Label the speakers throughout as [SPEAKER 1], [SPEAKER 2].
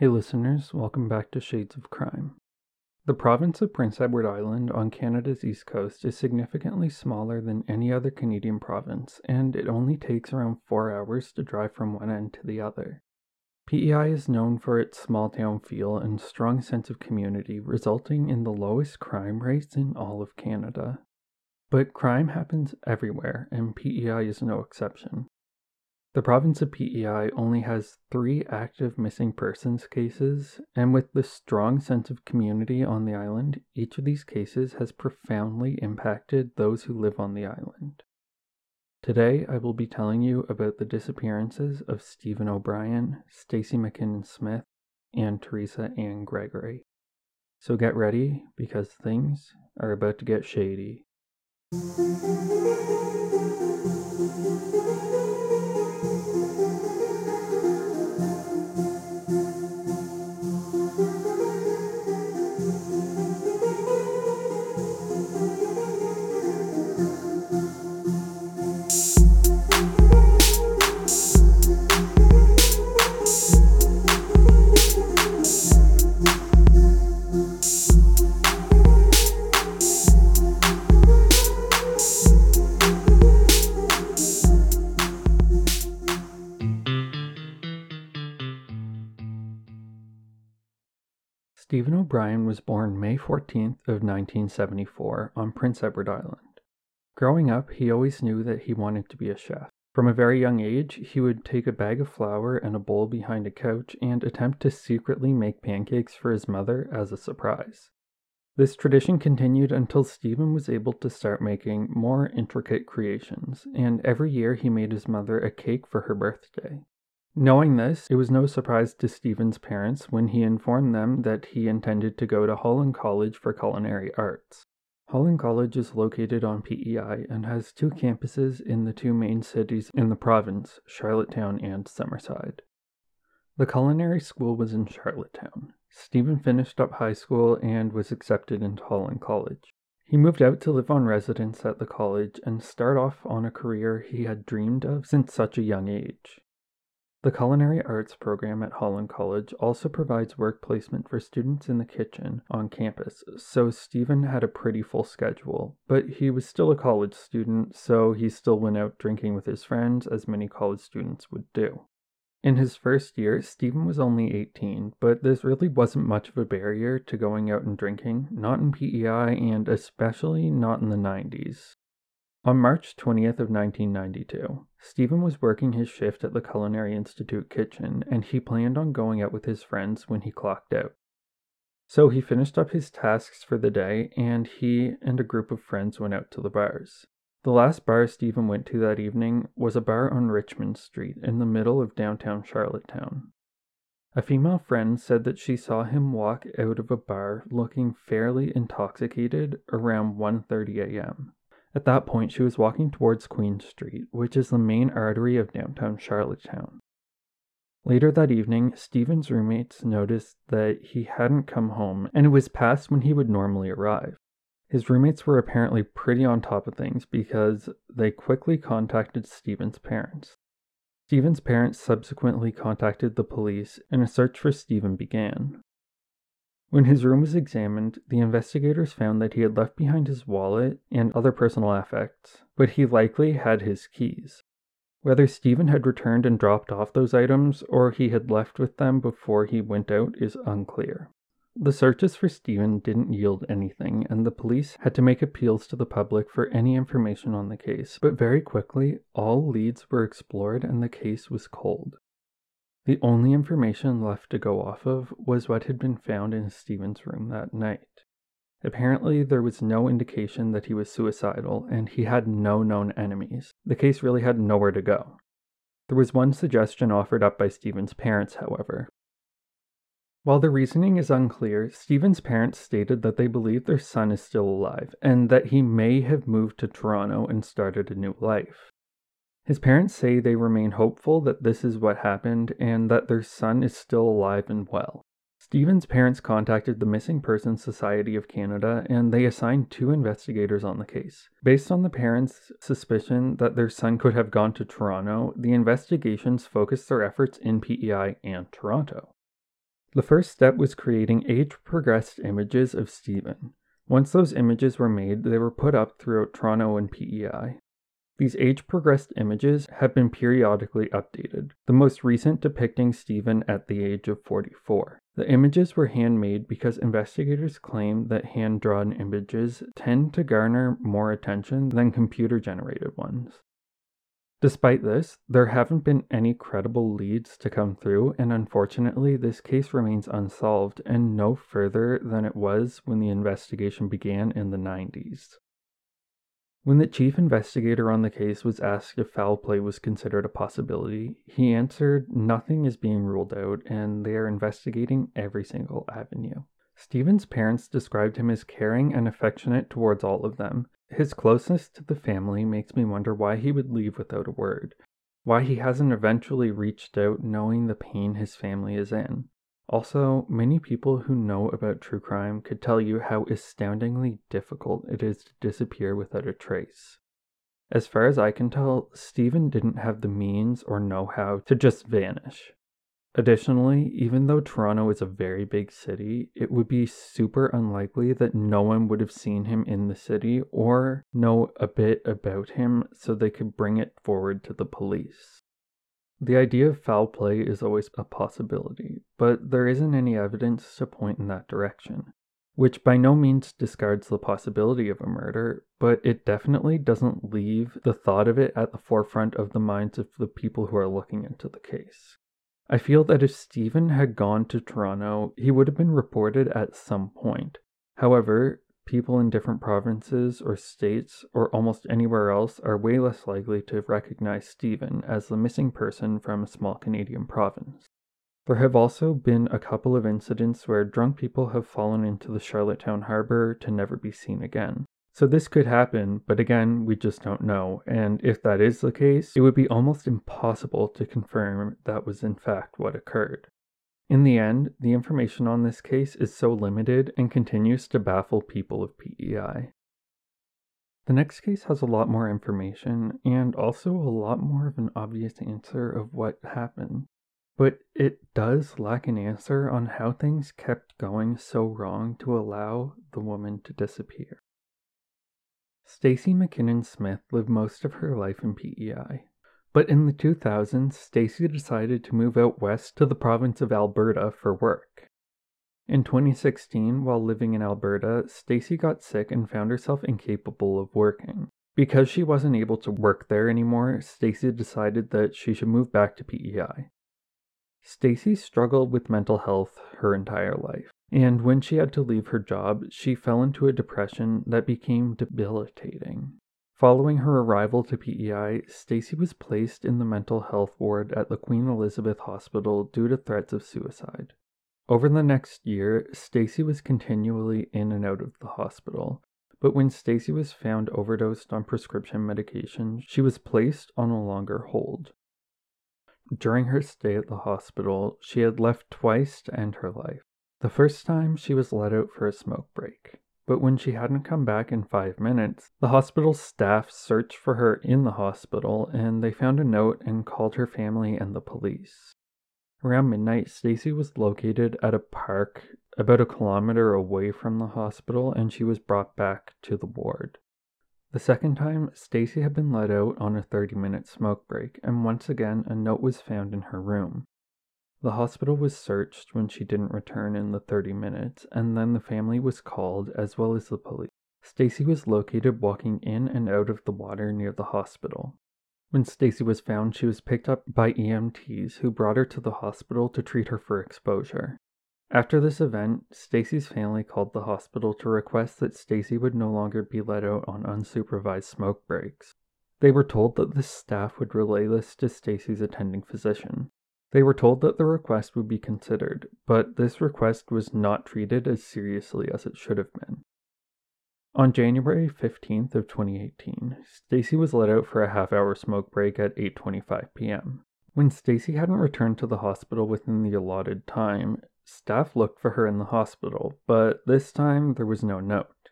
[SPEAKER 1] Hey listeners, welcome back to Shades of Crime. The province of Prince Edward Island on Canada's east coast is significantly smaller than any other Canadian province, and it only takes around four hours to drive from one end to the other. PEI is known for its small town feel and strong sense of community, resulting in the lowest crime rates in all of Canada. But crime happens everywhere, and PEI is no exception. The province of PEI only has three active missing persons cases, and with the strong sense of community on the island, each of these cases has profoundly impacted those who live on the island. Today, I will be telling you about the disappearances of Stephen O'Brien, Stacy McKinnon Smith, and Teresa Ann Gregory. So get ready because things are about to get shady. Stephen O'Brien was born May 14th of 1974 on Prince Edward Island. Growing up, he always knew that he wanted to be a chef. From a very young age, he would take a bag of flour and a bowl behind a couch and attempt to secretly make pancakes for his mother as a surprise. This tradition continued until Stephen was able to start making more intricate creations, and every year he made his mother a cake for her birthday. Knowing this, it was no surprise to Stephen's parents when he informed them that he intended to go to Holland College for Culinary Arts. Holland College is located on PEI and has two campuses in the two main cities in the province, Charlottetown and Summerside. The culinary school was in Charlottetown. Stephen finished up high school and was accepted into Holland College. He moved out to live on residence at the college and start off on a career he had dreamed of since such a young age. The Culinary Arts program at Holland College also provides work placement for students in the kitchen on campus, so Stephen had a pretty full schedule. But he was still a college student, so he still went out drinking with his friends, as many college students would do. In his first year, Stephen was only 18, but this really wasn't much of a barrier to going out and drinking, not in PEI and especially not in the 90s. On March 20th of 1992, Stephen was working his shift at the Culinary Institute kitchen and he planned on going out with his friends when he clocked out. So he finished up his tasks for the day and he and a group of friends went out to the bars. The last bar Stephen went to that evening was a bar on Richmond Street in the middle of downtown Charlottetown. A female friend said that she saw him walk out of a bar looking fairly intoxicated around 1:30 a.m. At that point, she was walking towards Queen Street, which is the main artery of downtown Charlottetown. Later that evening, Stephen's roommates noticed that he hadn't come home, and it was past when he would normally arrive. His roommates were apparently pretty on top of things because they quickly contacted Stephen's parents. Stephen's parents subsequently contacted the police, and a search for Stephen began. When his room was examined, the investigators found that he had left behind his wallet and other personal effects, but he likely had his keys. Whether Stephen had returned and dropped off those items or he had left with them before he went out is unclear. The searches for Stephen didn't yield anything, and the police had to make appeals to the public for any information on the case, but very quickly all leads were explored and the case was cold. The only information left to go off of was what had been found in Stephen's room that night. Apparently, there was no indication that he was suicidal, and he had no known enemies. The case really had nowhere to go. There was one suggestion offered up by Stephen's parents, however. While the reasoning is unclear, Stephen's parents stated that they believe their son is still alive and that he may have moved to Toronto and started a new life. His parents say they remain hopeful that this is what happened and that their son is still alive and well. Stephen's parents contacted the Missing Persons Society of Canada and they assigned two investigators on the case. Based on the parents' suspicion that their son could have gone to Toronto, the investigations focused their efforts in PEI and Toronto. The first step was creating age progressed images of Stephen. Once those images were made, they were put up throughout Toronto and PEI. These age progressed images have been periodically updated, the most recent depicting Stephen at the age of 44. The images were handmade because investigators claim that hand drawn images tend to garner more attention than computer generated ones. Despite this, there haven't been any credible leads to come through, and unfortunately, this case remains unsolved and no further than it was when the investigation began in the 90s. When the chief investigator on the case was asked if foul play was considered a possibility, he answered nothing is being ruled out and they are investigating every single avenue. Stephen's parents described him as caring and affectionate towards all of them. His closeness to the family makes me wonder why he would leave without a word, why he hasn't eventually reached out knowing the pain his family is in. Also, many people who know about true crime could tell you how astoundingly difficult it is to disappear without a trace. As far as I can tell, Stephen didn't have the means or know how to just vanish. Additionally, even though Toronto is a very big city, it would be super unlikely that no one would have seen him in the city or know a bit about him so they could bring it forward to the police. The idea of foul play is always a possibility, but there isn't any evidence to point in that direction, which by no means discards the possibility of a murder, but it definitely doesn't leave the thought of it at the forefront of the minds of the people who are looking into the case. I feel that if Stephen had gone to Toronto, he would have been reported at some point. However, people in different provinces or states or almost anywhere else are way less likely to recognize Stephen as the missing person from a small Canadian province. There have also been a couple of incidents where drunk people have fallen into the Charlottetown harbor to never be seen again. So this could happen, but again, we just don't know. And if that is the case, it would be almost impossible to confirm that was in fact what occurred. In the end, the information on this case is so limited and continues to baffle people of PEI. The next case has a lot more information and also a lot more of an obvious answer of what happened. But it does lack an answer on how things kept going so wrong to allow the woman to disappear. Stacy McKinnon Smith lived most of her life in PEI. But in the 2000s, Stacy decided to move out west to the province of Alberta for work. In 2016, while living in Alberta, Stacy got sick and found herself incapable of working. Because she wasn't able to work there anymore, Stacy decided that she should move back to PEI. Stacy struggled with mental health her entire life, and when she had to leave her job, she fell into a depression that became debilitating. Following her arrival to PEI, Stacy was placed in the mental health ward at the Queen Elizabeth Hospital due to threats of suicide. Over the next year, Stacy was continually in and out of the hospital, but when Stacy was found overdosed on prescription medication, she was placed on a longer hold. During her stay at the hospital, she had left twice to end her life. The first time she was let out for a smoke break but when she hadn't come back in five minutes, the hospital staff searched for her in the hospital and they found a note and called her family and the police. Around midnight, Stacy was located at a park about a kilometer away from the hospital and she was brought back to the ward. The second time, Stacy had been let out on a 30 minute smoke break, and once again, a note was found in her room. The hospital was searched when she didn't return in the 30 minutes, and then the family was called as well as the police. Stacy was located walking in and out of the water near the hospital. When Stacy was found, she was picked up by EMTs who brought her to the hospital to treat her for exposure. After this event, Stacy's family called the hospital to request that Stacy would no longer be let out on unsupervised smoke breaks. They were told that the staff would relay this to Stacy's attending physician. They were told that the request would be considered, but this request was not treated as seriously as it should have been. On January 15th of 2018, Stacy was let out for a half-hour smoke break at 8:25 p.m. When Stacy hadn't returned to the hospital within the allotted time, staff looked for her in the hospital, but this time there was no note.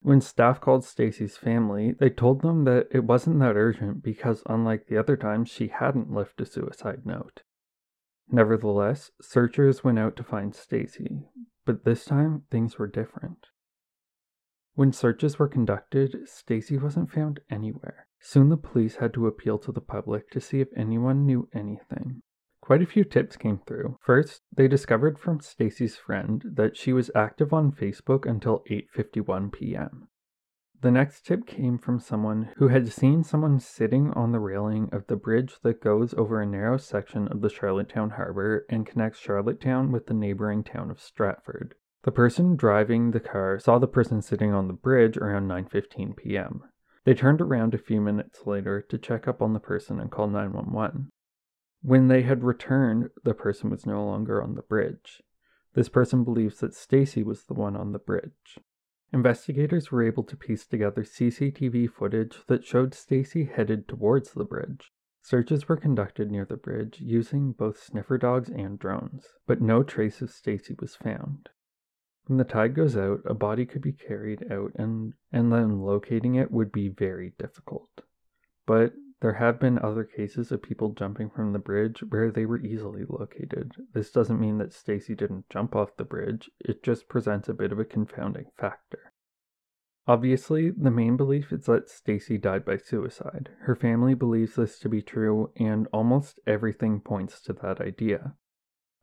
[SPEAKER 1] When staff called Stacy's family, they told them that it wasn't that urgent because unlike the other times she hadn't left a suicide note. Nevertheless, searchers went out to find Stacy, but this time things were different. When searches were conducted, Stacy wasn't found anywhere. Soon the police had to appeal to the public to see if anyone knew anything. Quite a few tips came through. First, they discovered from Stacy's friend that she was active on Facebook until 8:51 p.m. The next tip came from someone who had seen someone sitting on the railing of the bridge that goes over a narrow section of the Charlottetown harbor and connects Charlottetown with the neighboring town of Stratford. The person driving the car saw the person sitting on the bridge around 9:15 p.m. They turned around a few minutes later to check up on the person and call 911. When they had returned, the person was no longer on the bridge. This person believes that Stacy was the one on the bridge. Investigators were able to piece together CCTV footage that showed Stacy headed towards the bridge. Searches were conducted near the bridge using both sniffer dogs and drones, but no trace of Stacy was found. When the tide goes out, a body could be carried out and, and then locating it would be very difficult. But there have been other cases of people jumping from the bridge where they were easily located. This doesn't mean that Stacy didn't jump off the bridge, it just presents a bit of a confounding factor. Obviously, the main belief is that Stacy died by suicide. Her family believes this to be true, and almost everything points to that idea.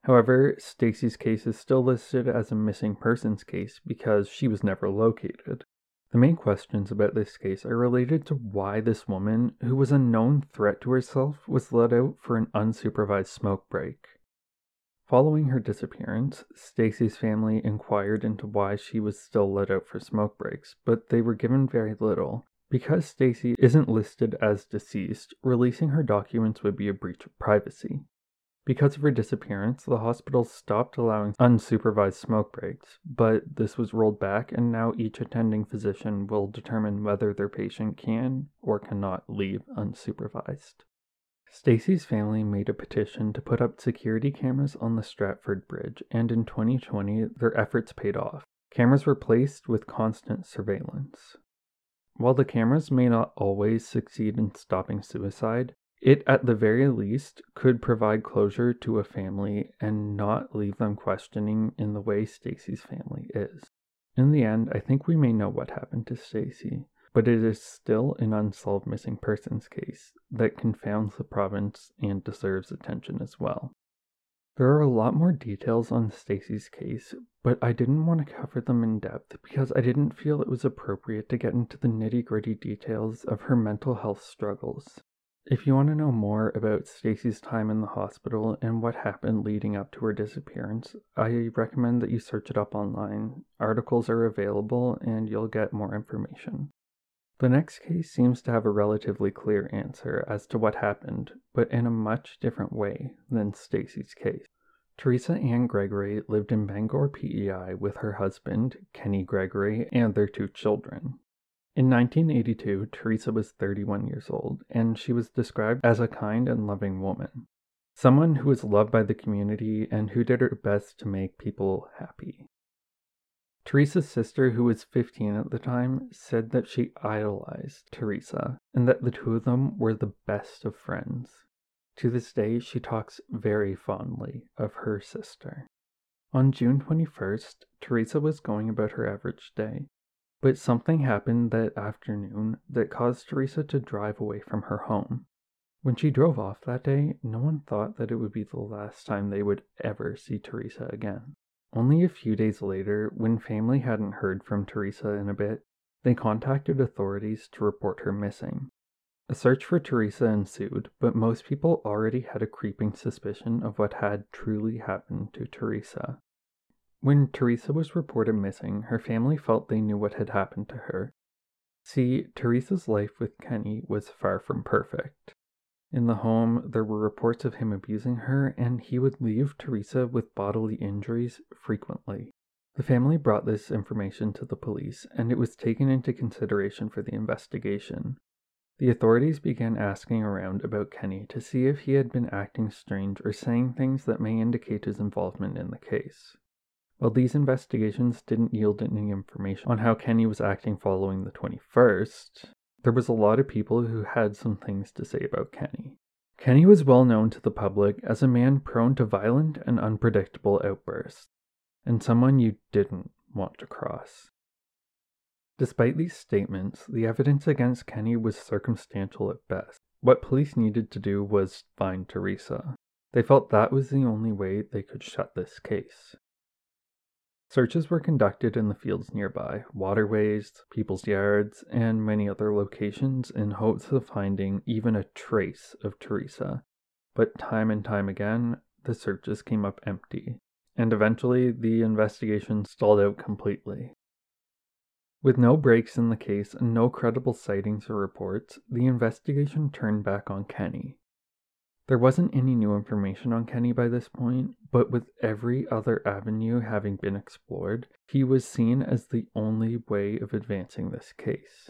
[SPEAKER 1] However, Stacy's case is still listed as a missing persons case because she was never located. The main questions about this case are related to why this woman, who was a known threat to herself, was let out for an unsupervised smoke break. Following her disappearance, Stacy's family inquired into why she was still let out for smoke breaks, but they were given very little. Because Stacy isn't listed as deceased, releasing her documents would be a breach of privacy. Because of her disappearance, the hospital stopped allowing unsupervised smoke breaks, but this was rolled back, and now each attending physician will determine whether their patient can or cannot leave unsupervised. Stacy's family made a petition to put up security cameras on the Stratford Bridge, and in 2020, their efforts paid off. Cameras were placed with constant surveillance. While the cameras may not always succeed in stopping suicide, it, at the very least, could provide closure to a family and not leave them questioning in the way Stacy's family is. In the end, I think we may know what happened to Stacy, but it is still an unsolved missing persons case that confounds the province and deserves attention as well. There are a lot more details on Stacy's case, but I didn't want to cover them in depth because I didn't feel it was appropriate to get into the nitty gritty details of her mental health struggles. If you want to know more about Stacy's time in the hospital and what happened leading up to her disappearance, I recommend that you search it up online. Articles are available and you'll get more information. The next case seems to have a relatively clear answer as to what happened, but in a much different way than Stacy's case. Teresa Ann Gregory lived in Bangor, PEI with her husband, Kenny Gregory, and their two children. In 1982, Teresa was 31 years old, and she was described as a kind and loving woman. Someone who was loved by the community and who did her best to make people happy. Teresa's sister, who was 15 at the time, said that she idolized Teresa and that the two of them were the best of friends. To this day, she talks very fondly of her sister. On June 21st, Teresa was going about her average day but something happened that afternoon that caused Teresa to drive away from her home. When she drove off that day, no one thought that it would be the last time they would ever see Teresa again. Only a few days later, when family hadn't heard from Teresa in a bit, they contacted authorities to report her missing. A search for Teresa ensued, but most people already had a creeping suspicion of what had truly happened to Teresa. When Teresa was reported missing, her family felt they knew what had happened to her. See, Teresa's life with Kenny was far from perfect. In the home, there were reports of him abusing her, and he would leave Teresa with bodily injuries frequently. The family brought this information to the police, and it was taken into consideration for the investigation. The authorities began asking around about Kenny to see if he had been acting strange or saying things that may indicate his involvement in the case. While these investigations didn't yield any information on how Kenny was acting following the 21st, there was a lot of people who had some things to say about Kenny. Kenny was well known to the public as a man prone to violent and unpredictable outbursts, and someone you didn't want to cross. Despite these statements, the evidence against Kenny was circumstantial at best. What police needed to do was find Teresa. They felt that was the only way they could shut this case. Searches were conducted in the fields nearby, waterways, people's yards, and many other locations in hopes of finding even a trace of Teresa. But time and time again, the searches came up empty, and eventually the investigation stalled out completely. With no breaks in the case and no credible sightings or reports, the investigation turned back on Kenny. There wasn't any new information on Kenny by this point, but with every other avenue having been explored, he was seen as the only way of advancing this case.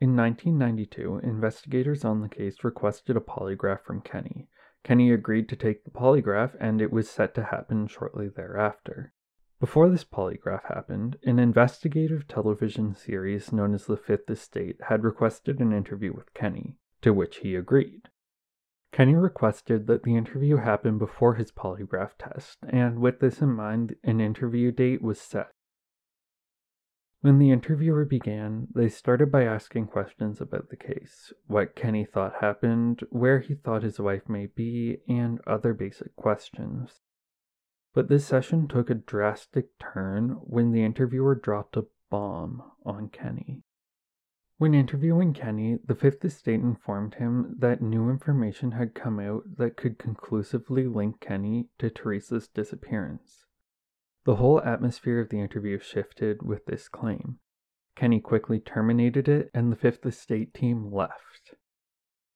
[SPEAKER 1] In 1992, investigators on the case requested a polygraph from Kenny. Kenny agreed to take the polygraph, and it was set to happen shortly thereafter. Before this polygraph happened, an investigative television series known as The Fifth Estate had requested an interview with Kenny, to which he agreed. Kenny requested that the interview happen before his polygraph test, and with this in mind, an interview date was set. When the interviewer began, they started by asking questions about the case, what Kenny thought happened, where he thought his wife may be, and other basic questions. But this session took a drastic turn when the interviewer dropped a bomb on Kenny. When interviewing Kenny, the Fifth Estate informed him that new information had come out that could conclusively link Kenny to Teresa's disappearance. The whole atmosphere of the interview shifted with this claim. Kenny quickly terminated it, and the Fifth Estate team left.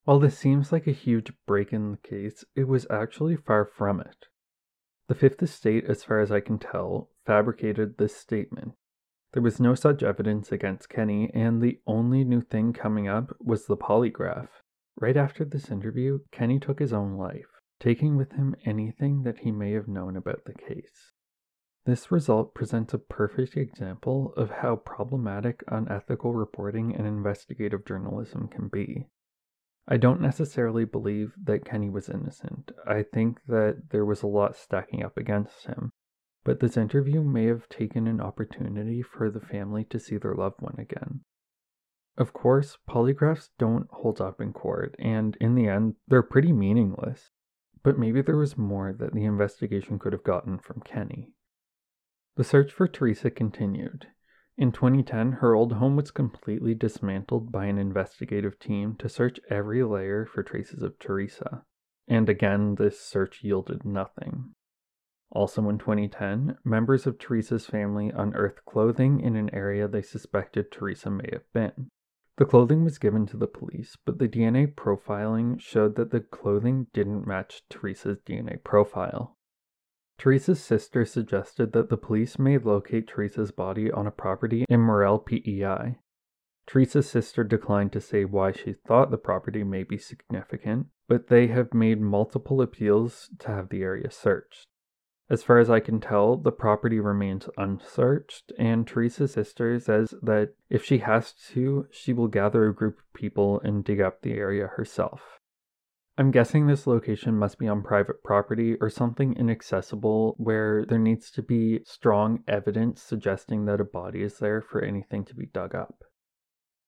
[SPEAKER 1] While this seems like a huge break in the case, it was actually far from it. The Fifth Estate, as far as I can tell, fabricated this statement. There was no such evidence against Kenny, and the only new thing coming up was the polygraph. Right after this interview, Kenny took his own life, taking with him anything that he may have known about the case. This result presents a perfect example of how problematic unethical reporting and investigative journalism can be. I don't necessarily believe that Kenny was innocent. I think that there was a lot stacking up against him. But this interview may have taken an opportunity for the family to see their loved one again. Of course, polygraphs don't hold up in court, and in the end, they're pretty meaningless. But maybe there was more that the investigation could have gotten from Kenny. The search for Teresa continued, in 2010, her old home was completely dismantled by an investigative team to search every layer for traces of Teresa. And again, this search yielded nothing. Also in 2010, members of Teresa's family unearthed clothing in an area they suspected Teresa may have been. The clothing was given to the police, but the DNA profiling showed that the clothing didn't match Teresa's DNA profile. Teresa's sister suggested that the police may locate Teresa's body on a property in Morell, PEI. Teresa's sister declined to say why she thought the property may be significant, but they have made multiple appeals to have the area searched. As far as I can tell, the property remains unsearched, and Teresa's sister says that if she has to, she will gather a group of people and dig up the area herself. I'm guessing this location must be on private property or something inaccessible where there needs to be strong evidence suggesting that a body is there for anything to be dug up.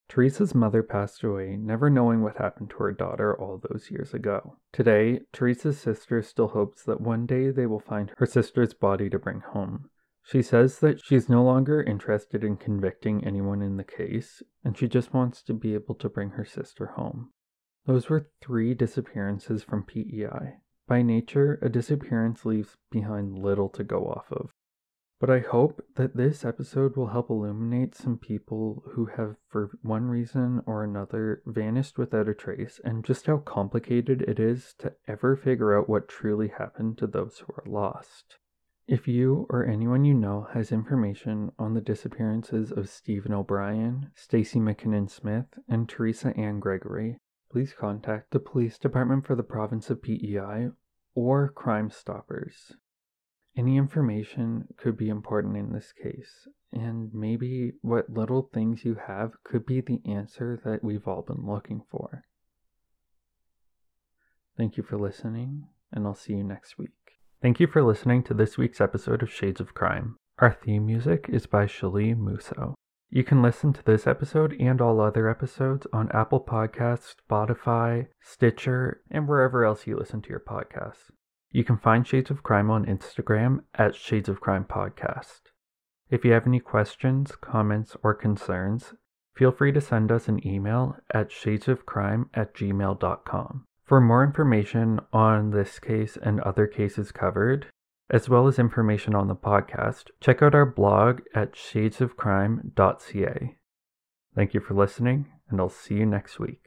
[SPEAKER 1] Teresa's mother passed away, never knowing what happened to her daughter all those years ago. Today, Teresa's sister still hopes that one day they will find her sister's body to bring home. She says that she's no longer interested in convicting anyone in the case, and she just wants to be able to bring her sister home. Those were three disappearances from PEI. By nature, a disappearance leaves behind little to go off of. But I hope that this episode will help illuminate some people who have, for one reason or another, vanished without a trace, and just how complicated it is to ever figure out what truly happened to those who are lost. If you or anyone you know has information on the disappearances of Stephen O'Brien, Stacy McKinnon Smith, and Teresa Ann Gregory, please contact the police department for the province of PEI or Crime Stoppers. Any information could be important in this case, and maybe what little things you have could be the answer that we've all been looking for. Thank you for listening, and I'll see you next week. Thank you for listening to this week's episode of Shades of Crime. Our theme music is by Shali Musso. You can listen to this episode and all other episodes on Apple Podcasts, Spotify, Stitcher, and wherever else you listen to your podcasts. You can find Shades of Crime on Instagram at Shades of Crime Podcast. If you have any questions, comments, or concerns, feel free to send us an email at shadesofcrime at gmail.com. For more information on this case and other cases covered, as well as information on the podcast, check out our blog at shadesofcrime.ca. Thank you for listening, and I'll see you next week.